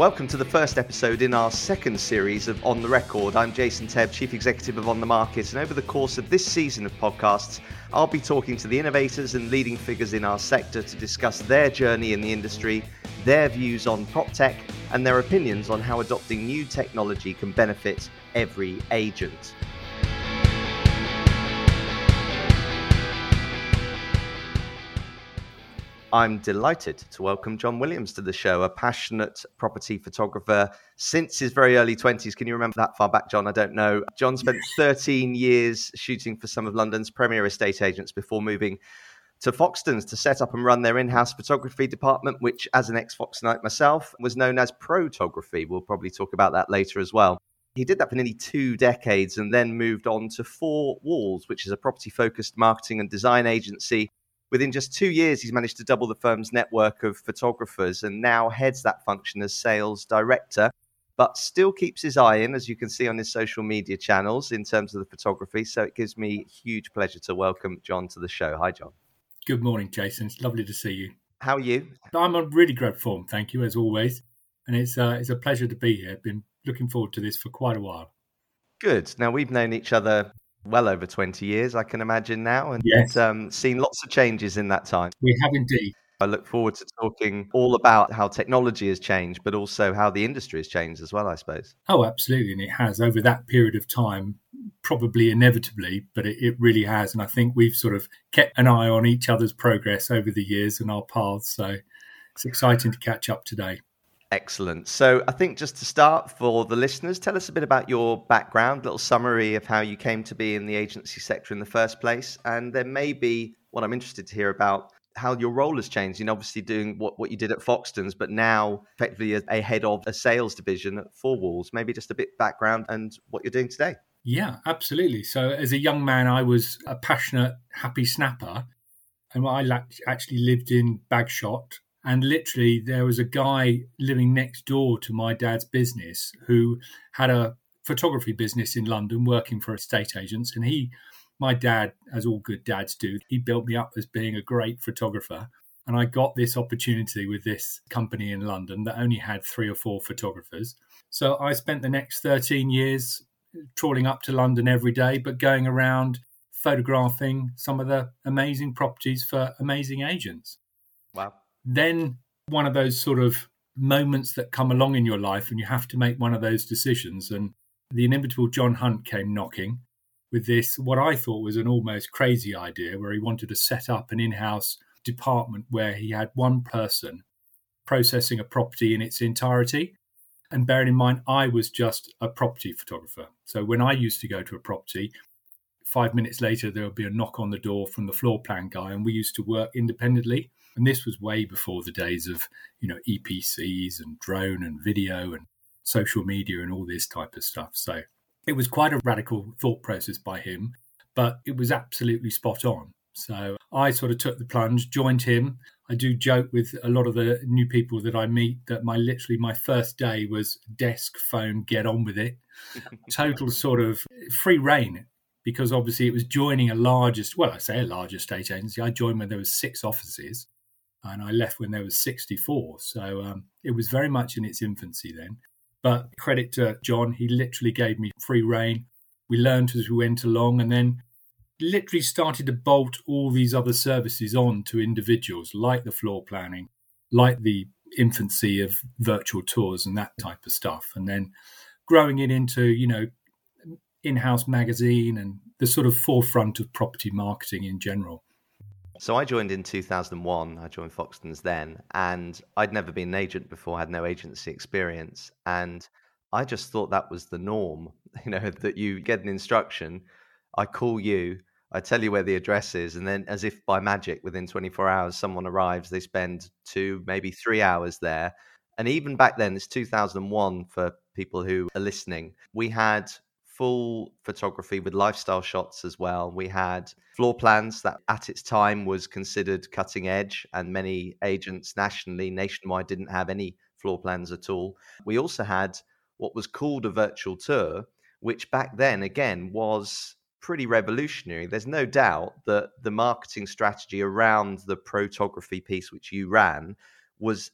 Welcome to the first episode in our second series of On the Record. I'm Jason Tebb, Chief Executive of On the Market, and over the course of this season of podcasts, I'll be talking to the innovators and leading figures in our sector to discuss their journey in the industry, their views on prop tech, and their opinions on how adopting new technology can benefit every agent. I'm delighted to welcome John Williams to the show, a passionate property photographer since his very early 20s. Can you remember that far back, John? I don't know. John spent 13 years shooting for some of London's premier estate agents before moving to Foxtons to set up and run their in house photography department, which, as an ex Foxtonite myself, was known as Protography. We'll probably talk about that later as well. He did that for nearly two decades and then moved on to Fourwalls, which is a property focused marketing and design agency Within just two years, he's managed to double the firm's network of photographers and now heads that function as sales director, but still keeps his eye in, as you can see on his social media channels, in terms of the photography. So it gives me huge pleasure to welcome John to the show. Hi, John. Good morning, Jason. It's lovely to see you. How are you? I'm on really great form, thank you, as always. And it's uh, it's a pleasure to be here. Been looking forward to this for quite a while. Good. Now we've known each other well over 20 years, I can imagine now, and yes. um, seen lots of changes in that time. We have indeed. I look forward to talking all about how technology has changed, but also how the industry has changed as well, I suppose. Oh, absolutely. And it has over that period of time, probably inevitably, but it, it really has. And I think we've sort of kept an eye on each other's progress over the years and our paths. So it's exciting to catch up today. Excellent. So, I think just to start for the listeners, tell us a bit about your background, little summary of how you came to be in the agency sector in the first place, and then maybe what I'm interested to hear about how your role has changed. You know, obviously doing what, what you did at Foxtons, but now effectively a, a head of a sales division at Fourwalls. Maybe just a bit background and what you're doing today. Yeah, absolutely. So, as a young man, I was a passionate, happy snapper, and I actually lived in Bagshot and literally, there was a guy living next door to my dad's business who had a photography business in London working for estate agents. And he, my dad, as all good dads do, he built me up as being a great photographer. And I got this opportunity with this company in London that only had three or four photographers. So I spent the next 13 years trawling up to London every day, but going around photographing some of the amazing properties for amazing agents. Wow then one of those sort of moments that come along in your life and you have to make one of those decisions. And the inimitable John Hunt came knocking with this, what I thought was an almost crazy idea, where he wanted to set up an in house department where he had one person processing a property in its entirety. And bearing in mind, I was just a property photographer. So when I used to go to a property, five minutes later, there would be a knock on the door from the floor plan guy, and we used to work independently. And this was way before the days of, you know, EPCs and drone and video and social media and all this type of stuff. So it was quite a radical thought process by him, but it was absolutely spot on. So I sort of took the plunge, joined him. I do joke with a lot of the new people that I meet that my literally my first day was desk, phone, get on with it. Total sort of free reign because obviously it was joining a largest, well, I say a large estate agency. I joined when there was six offices and I left when there was 64. So um, it was very much in its infancy then. But credit to John, he literally gave me free reign. We learned as we went along and then literally started to bolt all these other services on to individuals like the floor planning, like the infancy of virtual tours and that type of stuff. And then growing it into, you know, in-house magazine and the sort of forefront of property marketing in general. So I joined in 2001. I joined Foxtons then, and I'd never been an agent before, had no agency experience, and I just thought that was the norm. You know, that you get an instruction, I call you, I tell you where the address is, and then as if by magic, within 24 hours, someone arrives. They spend two, maybe three hours there. And even back then, it's 2001 for people who are listening. We had full photography with lifestyle shots as well. We had floor plans that at its time was considered cutting edge, and many agents nationally, nationwide, didn't have any floor plans at all. We also had what was called a virtual tour, which back then, again, was pretty revolutionary. There's no doubt that the marketing strategy around the photography piece, which you ran, was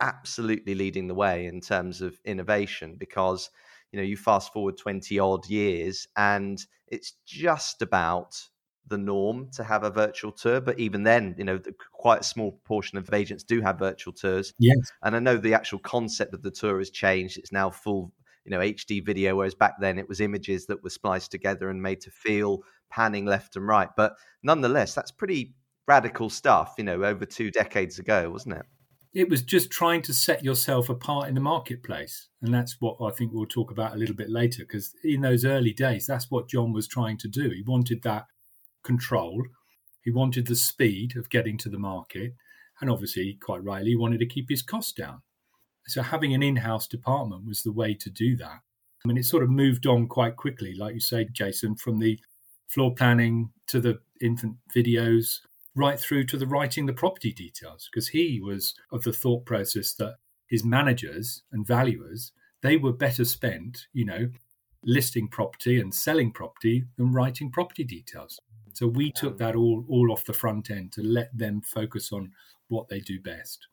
absolutely leading the way in terms of innovation because you know you fast forward 20 odd years and it's just about the norm to have a virtual tour but even then you know quite a small portion of agents do have virtual tours. Yes. And i know the actual concept of the tour has changed. It's now full you know hd video whereas back then it was images that were spliced together and made to feel panning left and right. But nonetheless that's pretty radical stuff you know over two decades ago wasn't it it was just trying to set yourself apart in the marketplace. And that's what i think we'll talk about a little bit later because in those early days that's what john was trying to do. He wanted that control. He wanted the speed of getting to the market. And obviously quite rightly he wanted to keep his costs down. So having an in-house department was the way to do that. I mean it sort of moved on quite quickly like you say jason from the floor planning to the infant videos right through to the writing the property details because he was of the thought process that his managers and valuers they were better spent you know listing property and selling property than writing property details. So we took that all all off the front end to let them focus on what they do best.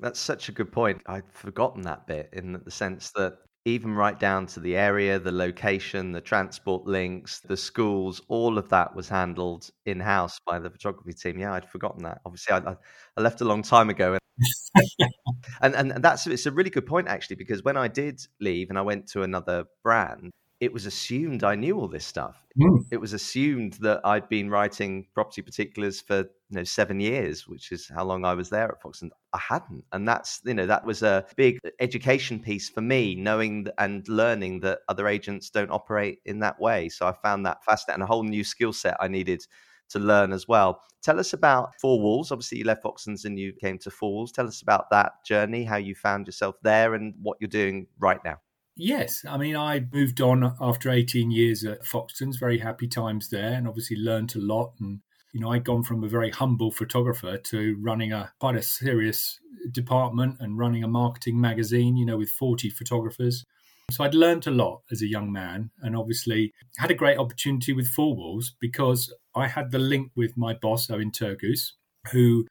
That's such a good point. I'd forgotten that bit in the sense that even right down to the area, the location, the transport links, the schools, all of that was handled in house by the photography team. Yeah, I'd forgotten that. Obviously, I, I left a long time ago. and, and that's it's a really good point actually because when I did leave and I went to another brand, it was assumed I knew all this stuff. Mm. It was assumed that I'd been writing property particulars for you know seven years, which is how long I was there at Fox, and I hadn't. And that's you know that was a big education piece for me, knowing and learning that other agents don't operate in that way. So I found that fascinating, and a whole new skill set I needed to learn as well. Tell us about Fourwalls. Obviously, you left Foxtons and you came to Fourwalls. Tell us about that journey, how you found yourself there, and what you're doing right now. Yes, I mean, I moved on after 18 years at Foxtons, very happy times there, and obviously learned a lot. And, you know, I'd gone from a very humble photographer to running a quite a serious department and running a marketing magazine, you know, with 40 photographers. So I'd learned a lot as a young man and obviously had a great opportunity with Fourwalls because I had the link with my boss, Owen Turgoose, who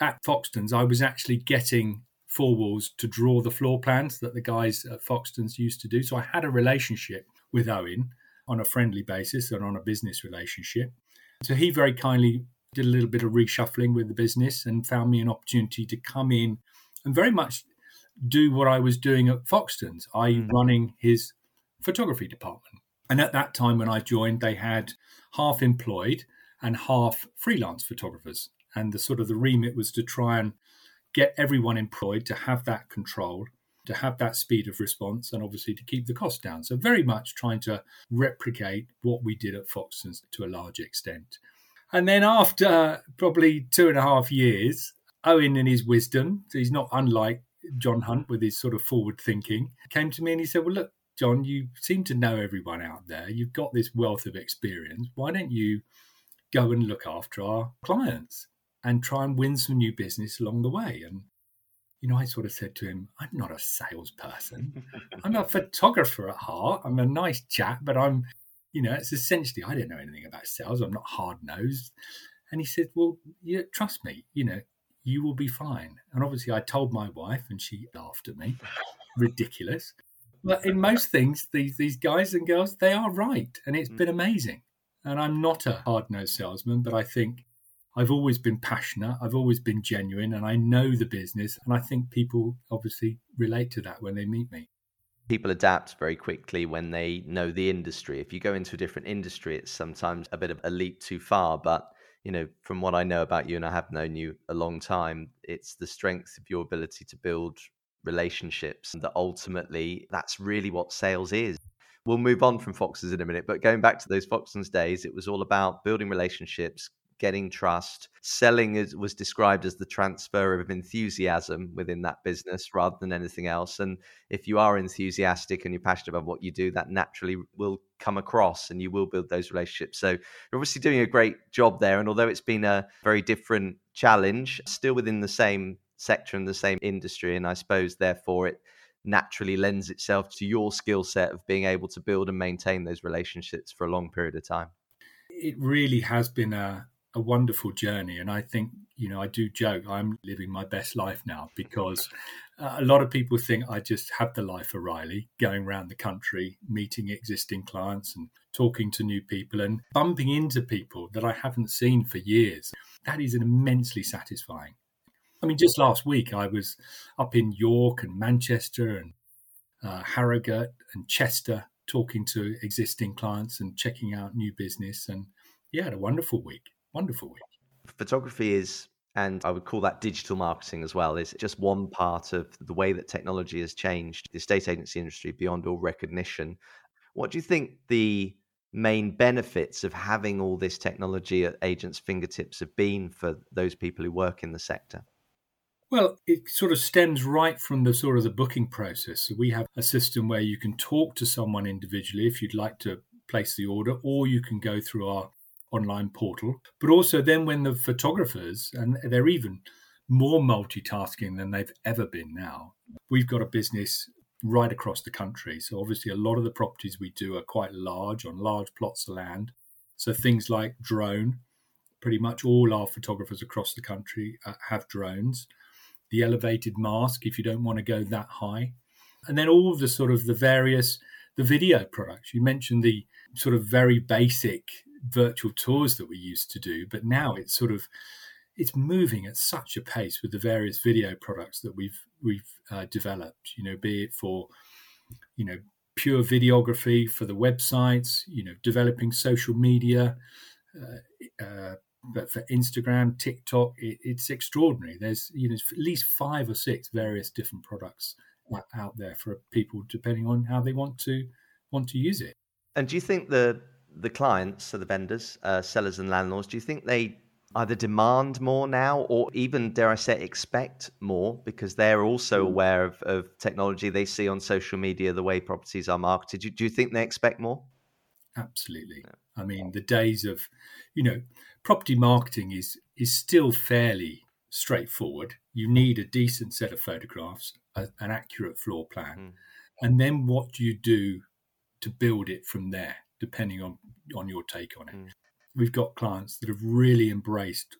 at Foxtons, I was actually getting Fourwalls to draw the floor plans that the guys at Foxtons used to do. So I had a relationship with Owen on a friendly basis and on a business relationship. So he very kindly did a little bit of reshuffling with the business and found me an opportunity to come in and very much do what I was doing at Foxtons, i.e., mm. running his photography department. And at that time, when I joined, they had half employed and half freelance photographers. And the sort of the remit was to try and get everyone employed to have that control, to have that speed of response, and obviously to keep the cost down. So, very much trying to replicate what we did at Foxtons to a large extent. And then, after probably two and a half years, Owen, in his wisdom, so he's not unlike John Hunt with his sort of forward thinking, came to me and he said, Well, look, John, you seem to know everyone out there. You've got this wealth of experience. Why don't you go and look after our clients? And try and win some new business along the way. And, you know, I sort of said to him, I'm not a salesperson. I'm a photographer at heart. I'm a nice chap, but I'm, you know, it's essentially, I don't know anything about sales. I'm not hard nosed. And he said, Well, you trust me, you know, you will be fine. And obviously, I told my wife, and she laughed at me. Ridiculous. But in most things, these, these guys and girls, they are right. And it's mm. been amazing. And I'm not a hard nosed salesman, but I think I've always been passionate, I've always been genuine, and I know the business. And I think people obviously relate to that when they meet me. People adapt very quickly when they know the industry. If you go into a different industry, it's sometimes a bit of a leap too far. But you know, from what I know about you, and I have known you a long time, it's the strength of your ability to build relationships that ultimately that's really what sales is. We'll move on from Foxes in a minute, but going back to those foxes days, it was all about building relationships, getting trust. Selling is, was described as the transfer of enthusiasm within that business rather than anything else. And if you are enthusiastic and you're passionate about what you do, that naturally will come across and you will build those relationships. So you're obviously doing a great job there. And although it's been a very different challenge, still within the same sector and the same industry. And I suppose, therefore, it naturally lends itself to your skill set of being able to build and maintain those relationships for a long period of time. It really has been a, a wonderful journey. And I think, you know, I do joke I'm living my best life now because uh, a lot of people think I just have the life of Riley, going around the country, meeting existing clients and talking to new people and bumping into people that I haven't seen for years. That is immensely satisfying. I mean, just last week I was up in York and Manchester and uh, Harrogate and Chester talking to existing clients and checking out new business. And yeah, had a wonderful week. Wonderful week. Photography is, and I would call that digital marketing as well, is just one part of the way that technology has changed the estate agency industry beyond all recognition. What do you think the main benefits of having all this technology at agents' fingertips have been for those people who work in the sector? Well, it sort of stems right from the sort of the booking process. So we have a system where you can talk to someone individually if you'd like to place the order, or you can go through our online portal. But also then when the photographers, and they're even more multitasking than they've ever been now, we've got a business right across the country. So obviously a lot of the properties we do are quite large on large plots of land. So things like drone, pretty much all our photographers across the country uh, have drones the elevated mast if you don't want to go that high. And then all of the sort of the various the video products. You mentioned the sort of very basic virtual tours that we used to do, but now it's sort of it's moving at such a pace with the various video products that we've we've uh, developed. You know, be it for you know pure videography for the websites, you know, developing social media, uh, uh, but for Instagram, TikTok, it, it's extraordinary. There's you know at least five or six various different products out there for people depending on how they want to want to use it. And do you think the the clients, so the vendors, uh, sellers, and landlords, do you think they either demand more now, or even dare I say, expect more because they're also hmm. aware of, of technology they see on social media, the way properties are marketed? Do, do you think they expect more? Absolutely. Yeah. I mean, the days of, you know, property marketing is is still fairly straightforward. You need a decent set of photographs, a, an accurate floor plan, mm. and then what do you do to build it from there, depending on on your take on it. Mm. We've got clients that have really embraced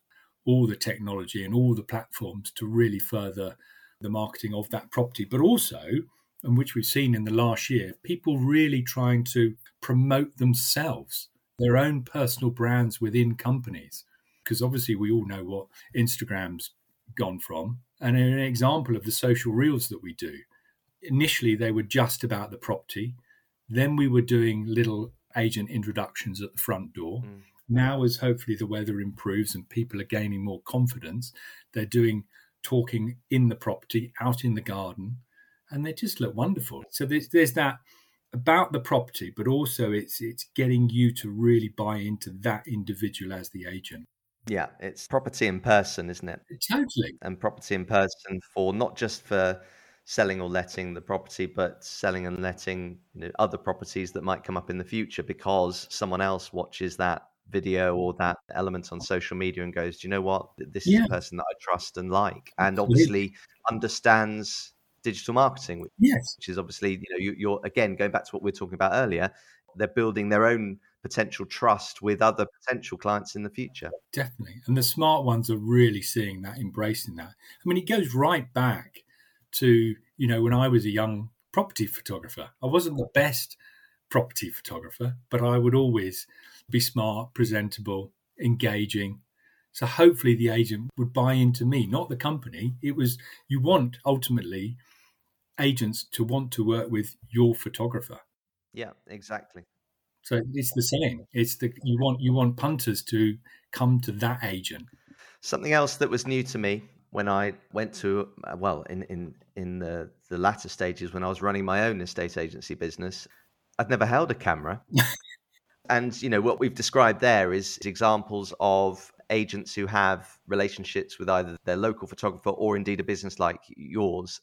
all the technology and all the platforms to really further the marketing of that property, but also, and which we've seen in the last year, people really trying to promote themselves their own personal brands within companies. Because obviously, we all know what Instagram's gone from. And an example of the social reels that we do, initially they were just about the property. Then we were doing little agent introductions at the front door. Mm. Now, as hopefully the weather improves and people are gaining more confidence, they're doing talking in the property, out in the garden, and they just look wonderful. So there's, there's that about the property, but also it's it's getting you to really buy into that individual as the agent. Yeah, it's property in person, isn't it? Totally. And property in person for not just for selling or letting the property, but selling and letting you know, other properties that might come up in the future because someone else watches that video or that element on social media and goes, Do you know what? This yeah. is a person that I trust and like, and obviously understands digital marketing, which, yes. which is obviously you know you, you're again going back to what we are talking about earlier. They're building their own potential trust with other potential clients in the future. Definitely, and the smart ones are really seeing that, embracing that. I mean, it goes right back to you know when I was a young property photographer. I wasn't the best property photographer, but I would always be smart, presentable, engaging. So hopefully the agent would buy into me, not the company. It was you want ultimately agents to want to work with your photographer. Yeah, exactly. So it's the same. It's the you want you want punters to come to that agent. Something else that was new to me when I went to uh, well in in in the the latter stages when I was running my own estate agency business, I'd never held a camera. and you know what we've described there is examples of agents who have relationships with either their local photographer or indeed a business like yours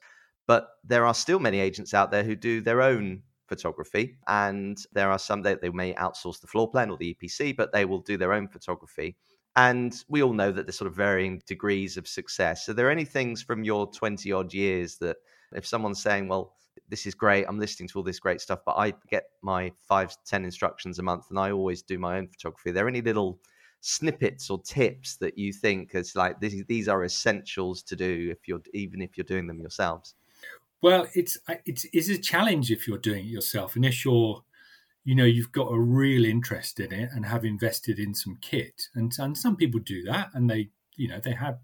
but there are still many agents out there who do their own photography, and there are some that they may outsource the floor plan or the EPC, but they will do their own photography. And we all know that there's sort of varying degrees of success. So, there any things from your 20 odd years that if someone's saying, well, this is great, I'm listening to all this great stuff, but I get my five, 10 instructions a month and I always do my own photography. Are there any little snippets or tips that you think is like these, these are essentials to do if you're even if you're doing them yourselves? Well, it's it's it's a challenge if you're doing it yourself, and if you're you know you've got a real interest in it and have invested in some kit. And, and some people do that and they you know they have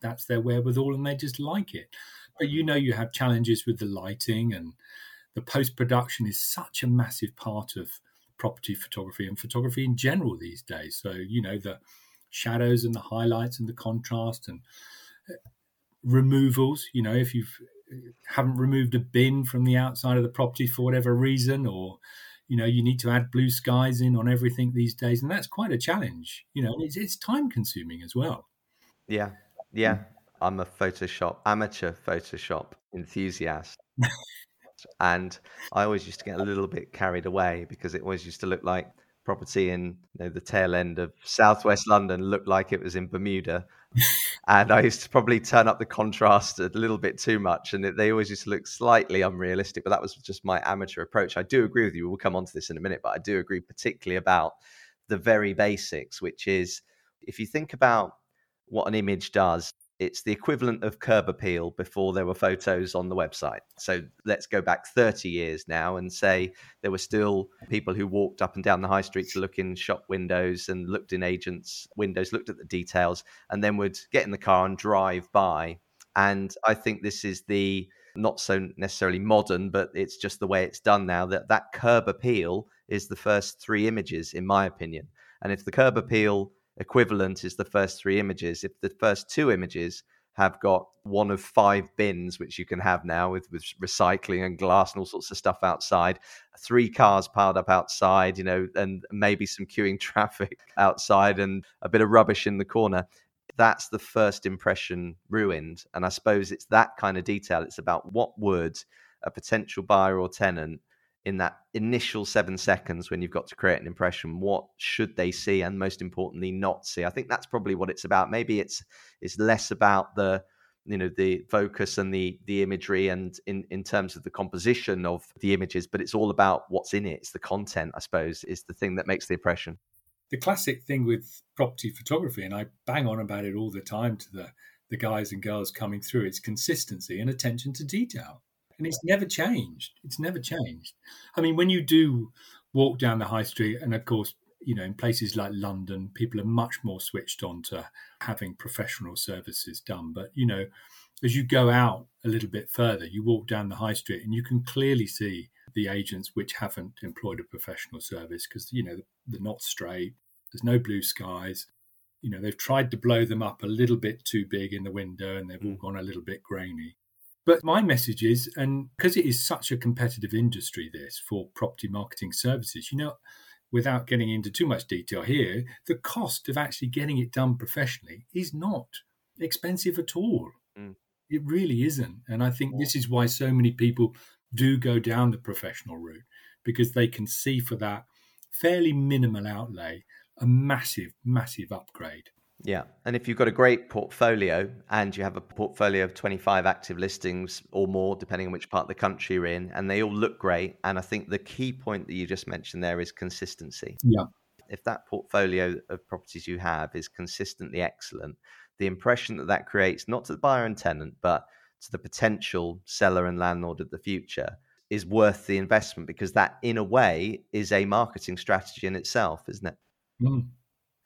that's their wherewithal and they just like it. But you know you have challenges with the lighting and the post production is such a massive part of property photography and photography in general these days. So you know the shadows and the highlights and the contrast and uh, removals you know if you've uh, haven't removed a bin from the outside of the property for whatever reason or you know you need to add blue skies in on everything these days and that's quite a challenge you know it's, it's time consuming as well. Yeah yeah i'm a photoshop amateur photoshop enthusiast. And i always used to get a little bit carried away because it always used to look like property in you know, the tail end of southwest london looked like it was in bermuda and I used to probably turn up the contrast a little bit too much, and they always used to look slightly unrealistic. But that was just my amateur approach. I do agree with you. We'll come on to this in a minute, but I do agree particularly about the very basics, which is if you think about what an image does, it's the equivalent of curb appeal before there were photos on the website. So let's go back 30 years now and say there were still people who walked up and down the high street to look in shop windows and looked in agents' windows, looked at the details, and then would get in the car and drive by. And I think this is the not so necessarily modern, but it's just the way it's done now that that curb appeal is the first three images, in my opinion. And if the curb appeal equivalent is the first three images. If the first two images have got one of five bins, which you can have now with, with recycling and glass and all sorts of stuff outside, three cars piled up outside, you know, and maybe some queuing traffic outside and a bit of rubbish in the corner. That's the first impression ruined. And I suppose it's that kind of detail. It's about what would a potential buyer or tenant in that initial seven seconds when you've got to create an impression what should they see and most importantly not see? I think that's probably what it's about. Maybe it's it's less about the you know the focus and the the imagery and in in terms of the composition of the images but it's all about what's in it. It's the content i suppose is the thing that makes the impression. The classic thing with property photography and i bang on about it all the time to the the guys and girls coming through it's consistency and attention to detail and it's never changed. It's never changed. I mean, when you do walk down the high street, and of course, you know, in places like London, people are much more switched on to having professional services done. But you know, as you go out a little bit further, you walk down the high street, and you can clearly see the agents which haven't employed a professional service because you know they're not straight. There's no blue skies. You know, they've tried to blow them up a little bit too big in the window, and they've all mm. gone a little bit grainy. But my message is, and because it is such a competitive industry, this for property marketing services, you know, without getting into too much detail here, the cost of actually getting it done professionally is not expensive at all. Mm. It really isn't. And I think this is why so many people do go down the professional route because they can see for that fairly minimal outlay a massive, massive upgrade. Yeah. And if you've got a great portfolio and you have a portfolio of 25 active listings or more, depending on which part of the country you're in, and they all look great. And I think the key point that you just mentioned there is consistency. Yeah. If that portfolio of properties you have is consistently excellent, the impression that that creates, not to the buyer and tenant, but to the potential seller and landlord of the future, is worth the investment because that, in a way, is a marketing strategy in itself, isn't it? Mm.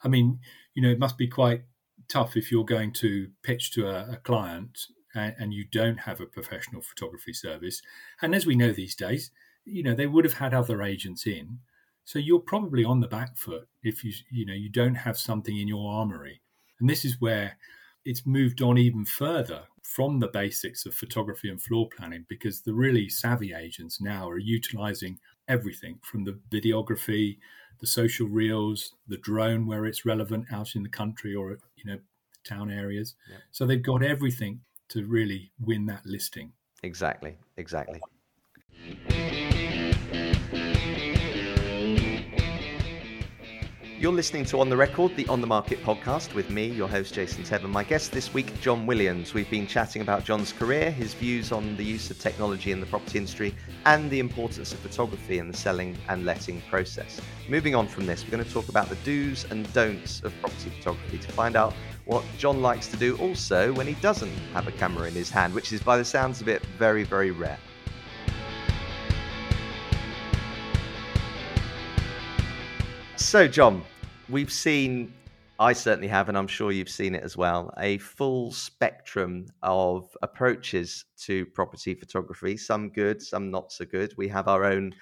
I mean, you know, it must be quite tough if you're going to pitch to a, a client and, and, you don't have a professional photography service. And as we know these days, you know, they would have had other agents in. So you're probably on the back foot if you, you know, you don't have something in your armory. And this is where it's moved on even further from the basics of photography and floor planning because the really savvy agents now are utilizing everything from the videography the social reels, the drone where it's relevant out in the country or you know town areas. Yeah. So they've got everything to really win that listing. Exactly, exactly. You're listening to On the Record, the On the Market podcast with me, your host Jason Tebb, and my guest this week, John Williams. We've been chatting about John's career, his views on the use of technology in the property industry, and the importance of photography in the selling and letting process. Moving on from this, we're going to talk about the do's and don'ts of property photography to find out what John likes to do also when he doesn't have a camera in his hand, which is, by the sounds of it, very, very rare. So, John, we've seen, I certainly have, and I'm sure you've seen it as well, a full spectrum of approaches to property photography, some good, some not so good. We have our own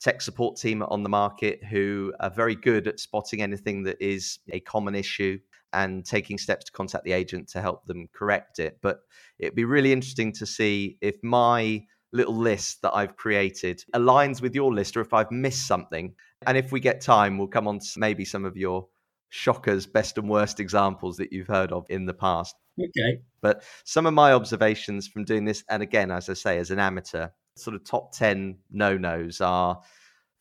tech support team on the market who are very good at spotting anything that is a common issue and taking steps to contact the agent to help them correct it. But it'd be really interesting to see if my little list that I've created aligns with your list or if I've missed something. And if we get time, we'll come on to maybe some of your shockers, best and worst examples that you've heard of in the past. Okay. But some of my observations from doing this, and again, as I say, as an amateur, sort of top 10 no nos are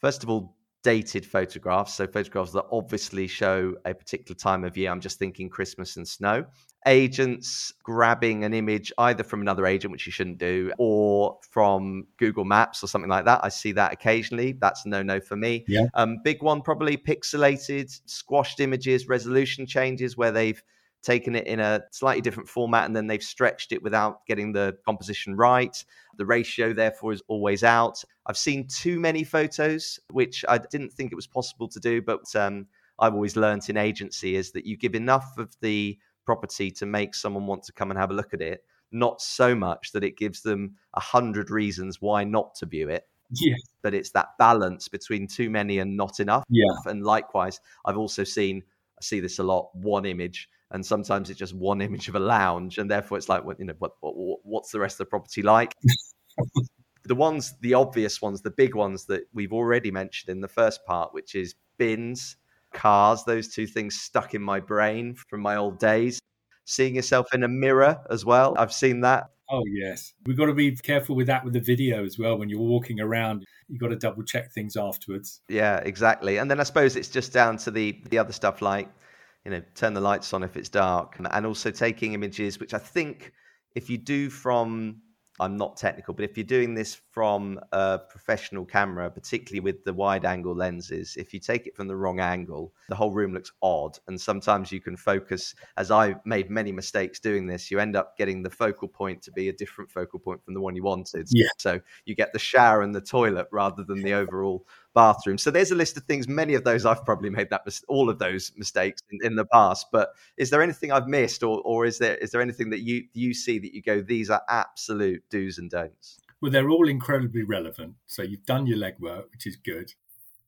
first of all, dated photographs. So, photographs that obviously show a particular time of year. I'm just thinking Christmas and snow. Agents grabbing an image either from another agent, which you shouldn't do, or from Google Maps or something like that. I see that occasionally. That's no no for me. Yeah. Um, big one, probably pixelated, squashed images, resolution changes where they've taken it in a slightly different format and then they've stretched it without getting the composition right. The ratio, therefore, is always out. I've seen too many photos, which I didn't think it was possible to do, but um, I've always learnt in agency is that you give enough of the property to make someone want to come and have a look at it, not so much that it gives them a hundred reasons why not to view it. Yeah. But it's that balance between too many and not enough. Yeah. And likewise, I've also seen, I see this a lot, one image and sometimes it's just one image of a lounge, and therefore it's like, you know, what, what what's the rest of the property like? the ones, the obvious ones, the big ones that we've already mentioned in the first part, which is bins, cars, those two things stuck in my brain from my old days. Seeing yourself in a mirror as well, I've seen that. Oh yes, we've got to be careful with that with the video as well. When you're walking around, you've got to double check things afterwards. Yeah, exactly. And then I suppose it's just down to the the other stuff like you know, turn the lights on if it's dark, and also taking images, which I think if you do from I'm not technical, but if you're doing this from a professional camera, particularly with the wide angle lenses, if you take it from the wrong angle, the whole room looks odd. And sometimes you can focus, as I made many mistakes doing this, you end up getting the focal point to be a different focal point from the one you wanted. Yeah. So you get the shower and the toilet rather than the overall bathroom. So there's a list of things. Many of those I've probably made that mis- all of those mistakes in, in, the past. But is there anything I've missed, or or is there is there anything that you you see that you go these are absolute do's and don'ts? Well, they're all incredibly relevant. So you've done your legwork, which is good.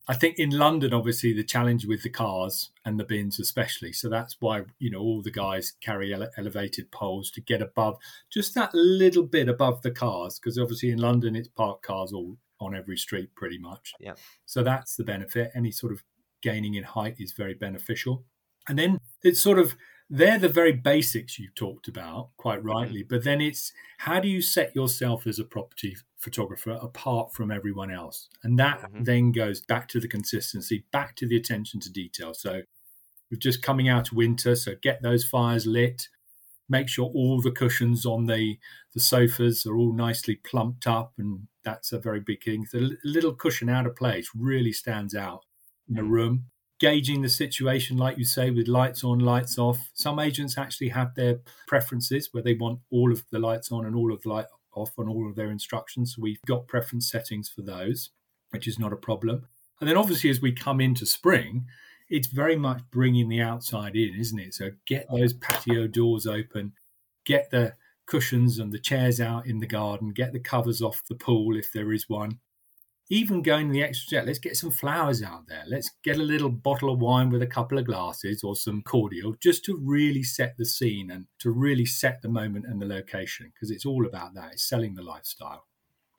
I think in London, obviously, the challenge with the cars and the bins, especially. So that's why, you know, all the guys carry ele- elevated poles to get above just that little bit above the cars. Because obviously in London, it's parked cars all on every street pretty much. Yeah. So that's the benefit. Any sort of gaining in height is very beneficial. And then it's sort of they're the very basics you've talked about quite mm-hmm. rightly mm-hmm. but then it's how do you set yourself as a property photographer apart from everyone else and that mm-hmm. then goes back to the consistency back to the attention to detail so we're just coming out of winter so get those fires lit make sure all the cushions on the the sofas are all nicely plumped up and that's a very big thing the little cushion out of place really stands out in a mm. room. Gauging the situation like you say with lights on lights off. Some agents actually have their preferences where they want all of the lights on and all of the light off on all of their instructions. So we've got preference settings for those which is not a problem. And then obviously as we come into spring it's very much bringing the outside in, isn't it? So get those patio doors open, get the cushions and the chairs out in the garden, get the covers off the pool if there is one. Even going the extra step, let's get some flowers out there. Let's get a little bottle of wine with a couple of glasses or some cordial just to really set the scene and to really set the moment and the location because it's all about that. It's selling the lifestyle.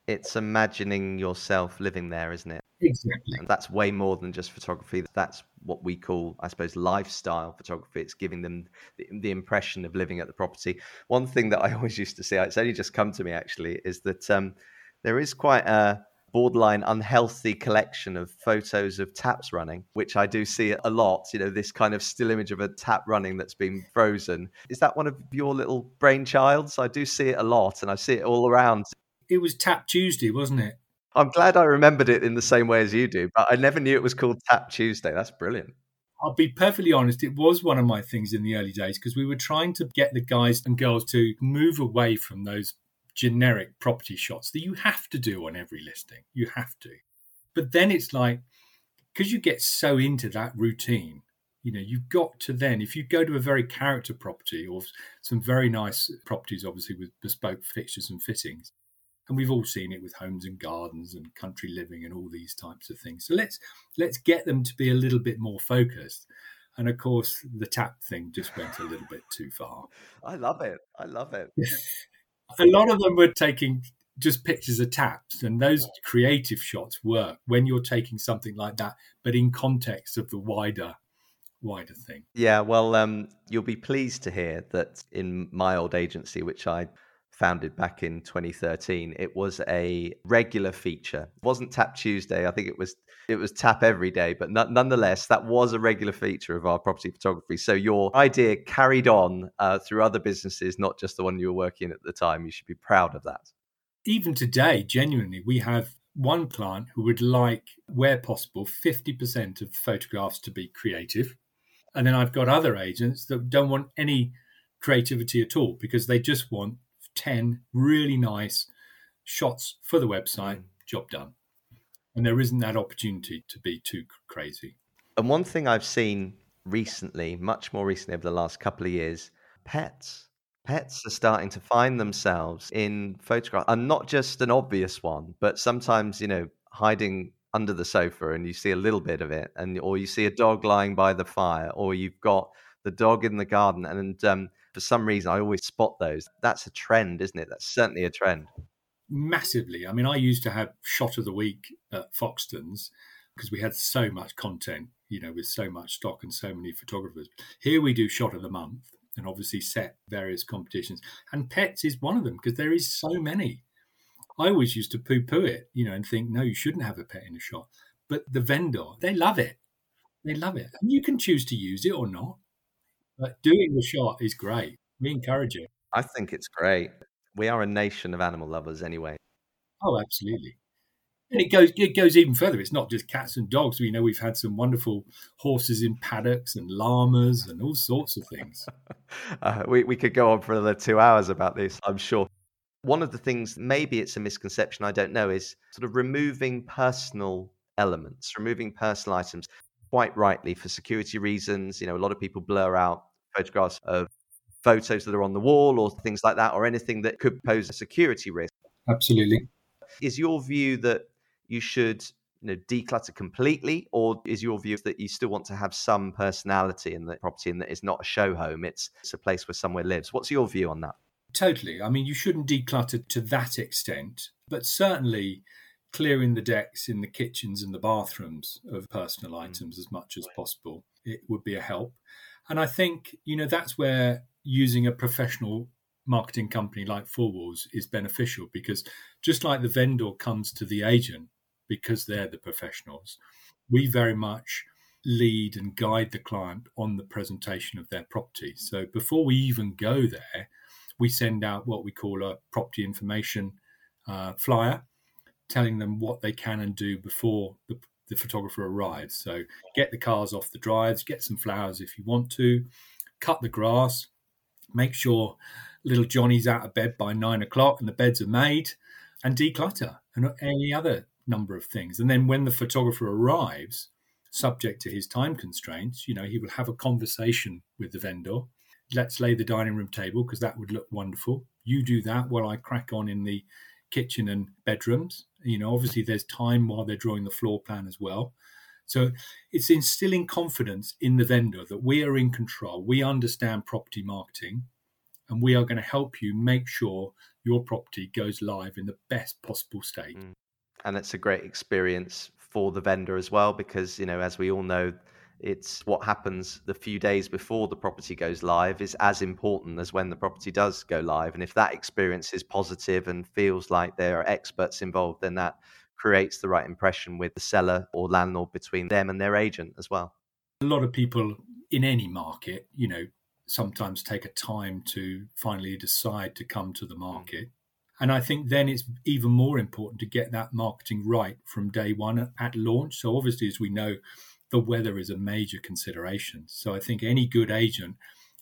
It's imagining yourself living there, isn't it? Exactly. And that's way more than just photography. That's what we call, I suppose, lifestyle photography. It's giving them the, the, impression of living at the property. One thing that I always used to say, it's only just come to me actually, is that um, there is quite a borderline unhealthy collection of photos of taps running, which I do see a lot. You know, this kind of still image of a tap running that's been frozen. Is that one of your little brainchilds? I do see it a lot and I see it all around. It was Tap Tuesday, wasn't it? I'm glad I remembered it in the same way as you do, but I never knew it was called Tap Tuesday. That's brilliant. I'll be perfectly honest, it was one of my things in the early days because we were trying to get the guys and girls to move away from those generic property shots that you have to do on every listing. You have to. But then it's like, because you get so into that routine, you know, you've got to then, if you go to a very character property or some very nice properties, obviously with bespoke fixtures and fittings, and we've all seen it with homes and gardens and country living and all these types of things. So let's let's get them to be a little bit more focused. And of course, the tap thing just went a little bit too far. I love it. I love it. a lot of them were taking just pictures of taps and those creative shots work when you're taking something like that but in context of the wider wider thing yeah well um, you'll be pleased to hear that in my old agency which i founded back in 2013 it was a regular feature. It wasn't tap tuesday i think it was it was tap every day but nonetheless that was a regular feature of our property photography. So your idea carried on uh, through other businesses not just the one you were working at the time. You should be proud of that. Even today genuinely we have one client who would like where possible 50% of photographs to be creative. And then i've got other agents that don't want any creativity at all because they just want 10 really nice shots for the website, mm. job done. And there isn't that opportunity to be too crazy. And one thing I've seen recently, much more recently over the last couple of years, pets. Pets are starting to find themselves in photographs, and not just an obvious one, but sometimes, you know, hiding under the sofa and you see a little bit of it, and or you see a dog lying by the fire, or you've got the dog in the garden, and um, for some reason, I always spot those. That's a trend, isn't it? That's certainly a trend. Massively. I mean, I used to have shot of the week at Foxtons because we had so much content, you know, with so much stock and so many photographers. Here we do shot of the month and obviously set various competitions. And pets is one of them because there is so many. I always used to poo poo it, you know, and think, no, you shouldn't have a pet in a shot. But the vendor, they love it. They love it. And you can choose to use it or not. But doing the shot is great. We encourage it. I think it's great. We are a nation of animal lovers anyway. Oh, absolutely. And it goes it goes even further. It's not just cats and dogs. We know we've had some wonderful horses in paddocks and llamas and all sorts of things. uh, we, we could go on for another two hours about this, I'm sure. One of the things, maybe it's a misconception, I don't know, is sort of removing personal elements, removing personal items quite rightly for security reasons. You know, a lot of people blur out photographs of photos that are on the wall or things like that, or anything that could pose a security risk. Absolutely. Is your view that you should you know, declutter completely, or is your view that you still want to have some personality in the property and that it's not a show home, it's, it's a place where someone lives? What's your view on that? Totally. I mean, you shouldn't declutter to that extent, but certainly clearing the decks in the kitchens and the bathrooms of personal mm. items as much as possible. It would be a help. And I think, you know, that's where using a professional marketing company like Fourwalls is beneficial because just like the vendor comes to the agent because they're the professionals, we very much lead and guide the client on the presentation of their property. So before we even go there, we send out what we call a property information uh, flyer telling them what they can and do before the, the photographer arrives. So get the cars off the drives, get some flowers if you want to, cut the grass, make sure little Johnny's out of bed by nine o'clock and the beds are made, and declutter and any other number of things. And then when the photographer arrives, subject to his time constraints, you know, he will have a conversation with the vendor. Let's lay the dining room table because that would look wonderful. You do that while I crack on in the kitchen and bedrooms. You know, obviously there's time while they're drawing the floor plan as well. So it's instilling confidence in the vendor that we are in control, we understand property marketing, and we are going to help you make sure your property goes live in the best possible state. Mm. And it's a great experience for the vendor as well, because, you know, as we all know, it's what happens the few days before the property goes live is as important as when the property does go live. And if that experience is positive and feels like there are experts involved, then that creates the right impression with the seller or landlord between them and their agent as well. A lot of people in any market, you know, sometimes take a time to finally decide to come to the mm. market. And I think then it's even more important to get that marketing right from day one at launch. So, obviously, as we know, the weather is a major consideration. So, I think any good agent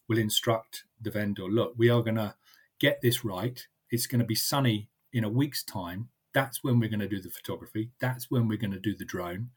will instruct the vendor look, we are going to get this right. It's going to be sunny in a week's time. That's when we're going to do the photography. That's when we're going to do the drone.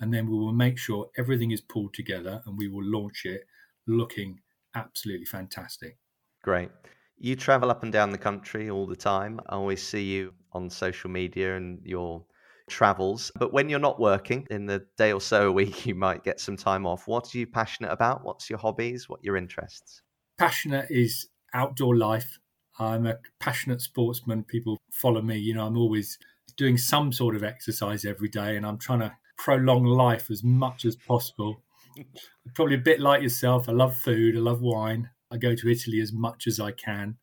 And then we will make sure everything is pulled together and we will launch it looking absolutely fantastic. Great. You travel up and down the country all the time. I always see you on social media and your travels. But when you're not working, in the day or so a week, you might get some time off. What are you passionate about? What's your hobbies? What your interests? Passionate is outdoor life. I'm a passionate sportsman. People follow me. You know, I'm always doing some sort of exercise every day and I'm trying to prolong life as much as possible. Probably a bit like yourself. I love food. I love wine. I go to Italy as much as I can.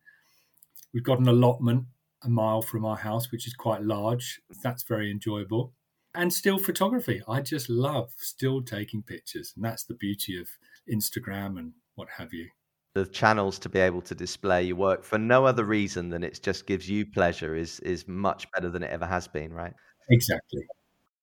We've got an allotment a mile from our house, which is quite large. That's very enjoyable. And still photography. I just love still taking pictures. And that's the beauty of Instagram and what have you. The channels to be able to display your work for no other reason than it just gives you pleasure is is much better than it ever has been, right? Exactly.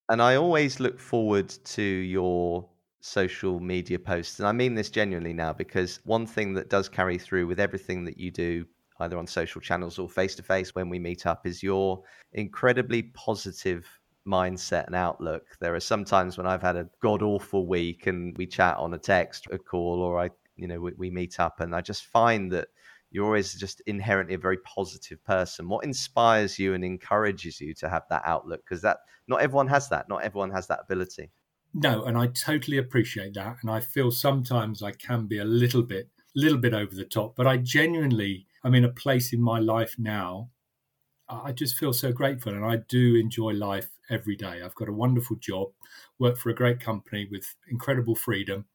And I always look forward to your social media posts. And I mean this genuinely now because one thing that does carry through with everything that you do, either on social channels or face to face when we meet up, is your incredibly positive mindset and outlook. There are some times when I've had a god awful week and we chat on a text, a call, or I, you know, we, we meet up and I just find that you're always just inherently a very positive person. What inspires you and encourages you to have that outlook? Because that not everyone has that. Not everyone has that ability. No, and I totally appreciate that. And I feel sometimes I can be a little bit, little bit over the top, but I genuinely, I'm in a place in my life now. I just feel so grateful and I do enjoy life every day. I've got a wonderful job, work for a great company with incredible freedom.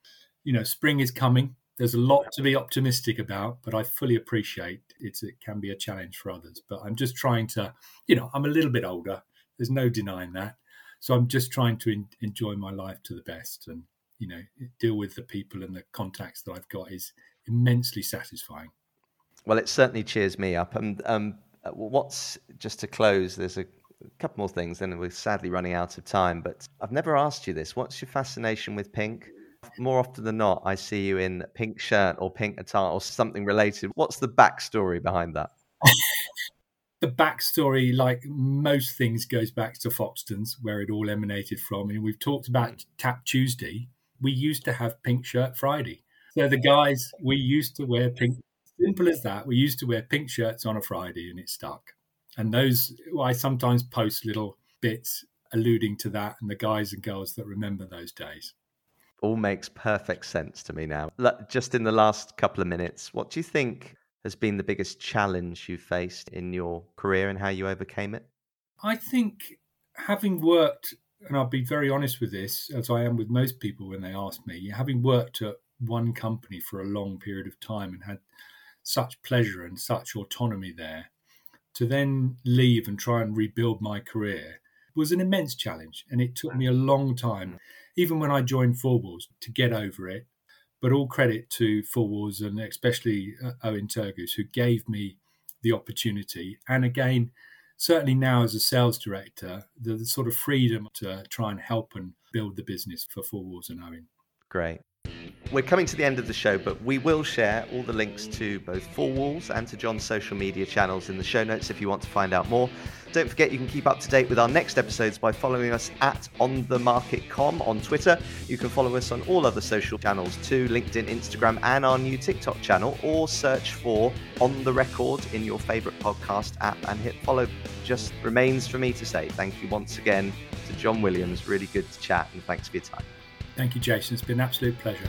You know, spring is coming. There's a lot to be optimistic about, but I fully appreciate it's, it can be a challenge for others. But I'm just trying to, you know, I'm a little bit older. There's no denying that so I'm just trying to in, enjoy my life to the best, and you know, deal with the people and the contacts that I've got is immensely satisfying. Well, it certainly cheers me up. And um, uh, what's just to close? There's a couple more things, then we're sadly running out of time. But I've never asked you this. What's your fascination with pink? More often than not, I see you in pink shirt or pink attire or something related. What's the backstory behind that? the backstory, like most things, goes back to Foxtons, where it all emanated from. And we've talked about mm. Tap Tuesday. We used to have Pink Shirt Friday. So the guys, we used to wear pink. Simple as that. We used to wear pink shirts on a Friday, and it stuck. And those, well, I sometimes post little bits alluding to that, and the guys and girls that remember those days. All makes perfect sense to me now. Just in the last couple of minutes, what do you think has been the biggest challenge you faced in your career and how you overcame it? I think having worked, and I'll be very honest with this, as I am with most people when they ask me, having worked at one company for a long period of time and had such pleasure and such autonomy there, to then leave and try and rebuild my career was an immense challenge. And it took me a long time, even when I joined Fourwalls, to get over it but all credit to Fourwalls and especially uh, Owen Turgoose, who gave me the opportunity. And again, certainly now as a sales director, the, the sort of freedom to try and help and build the business for Fourwalls and Owen. Great. We're coming to the end of the show, but we will share all the links to both Fourwalls and to John's social media channels in the show notes if you want to find out more. Don't forget you can keep up to date with our next episodes by following us at OnTheMarketCom on Twitter. You can follow us on all other social channels too LinkedIn, Instagram, and our new TikTok channel, or search for On the Record in your favorite podcast app and hit follow. Just remains for me to say thank you once again to John Williams. Really good to chat, and thanks for your time. Thank you, Jason. It's been an absolute pleasure.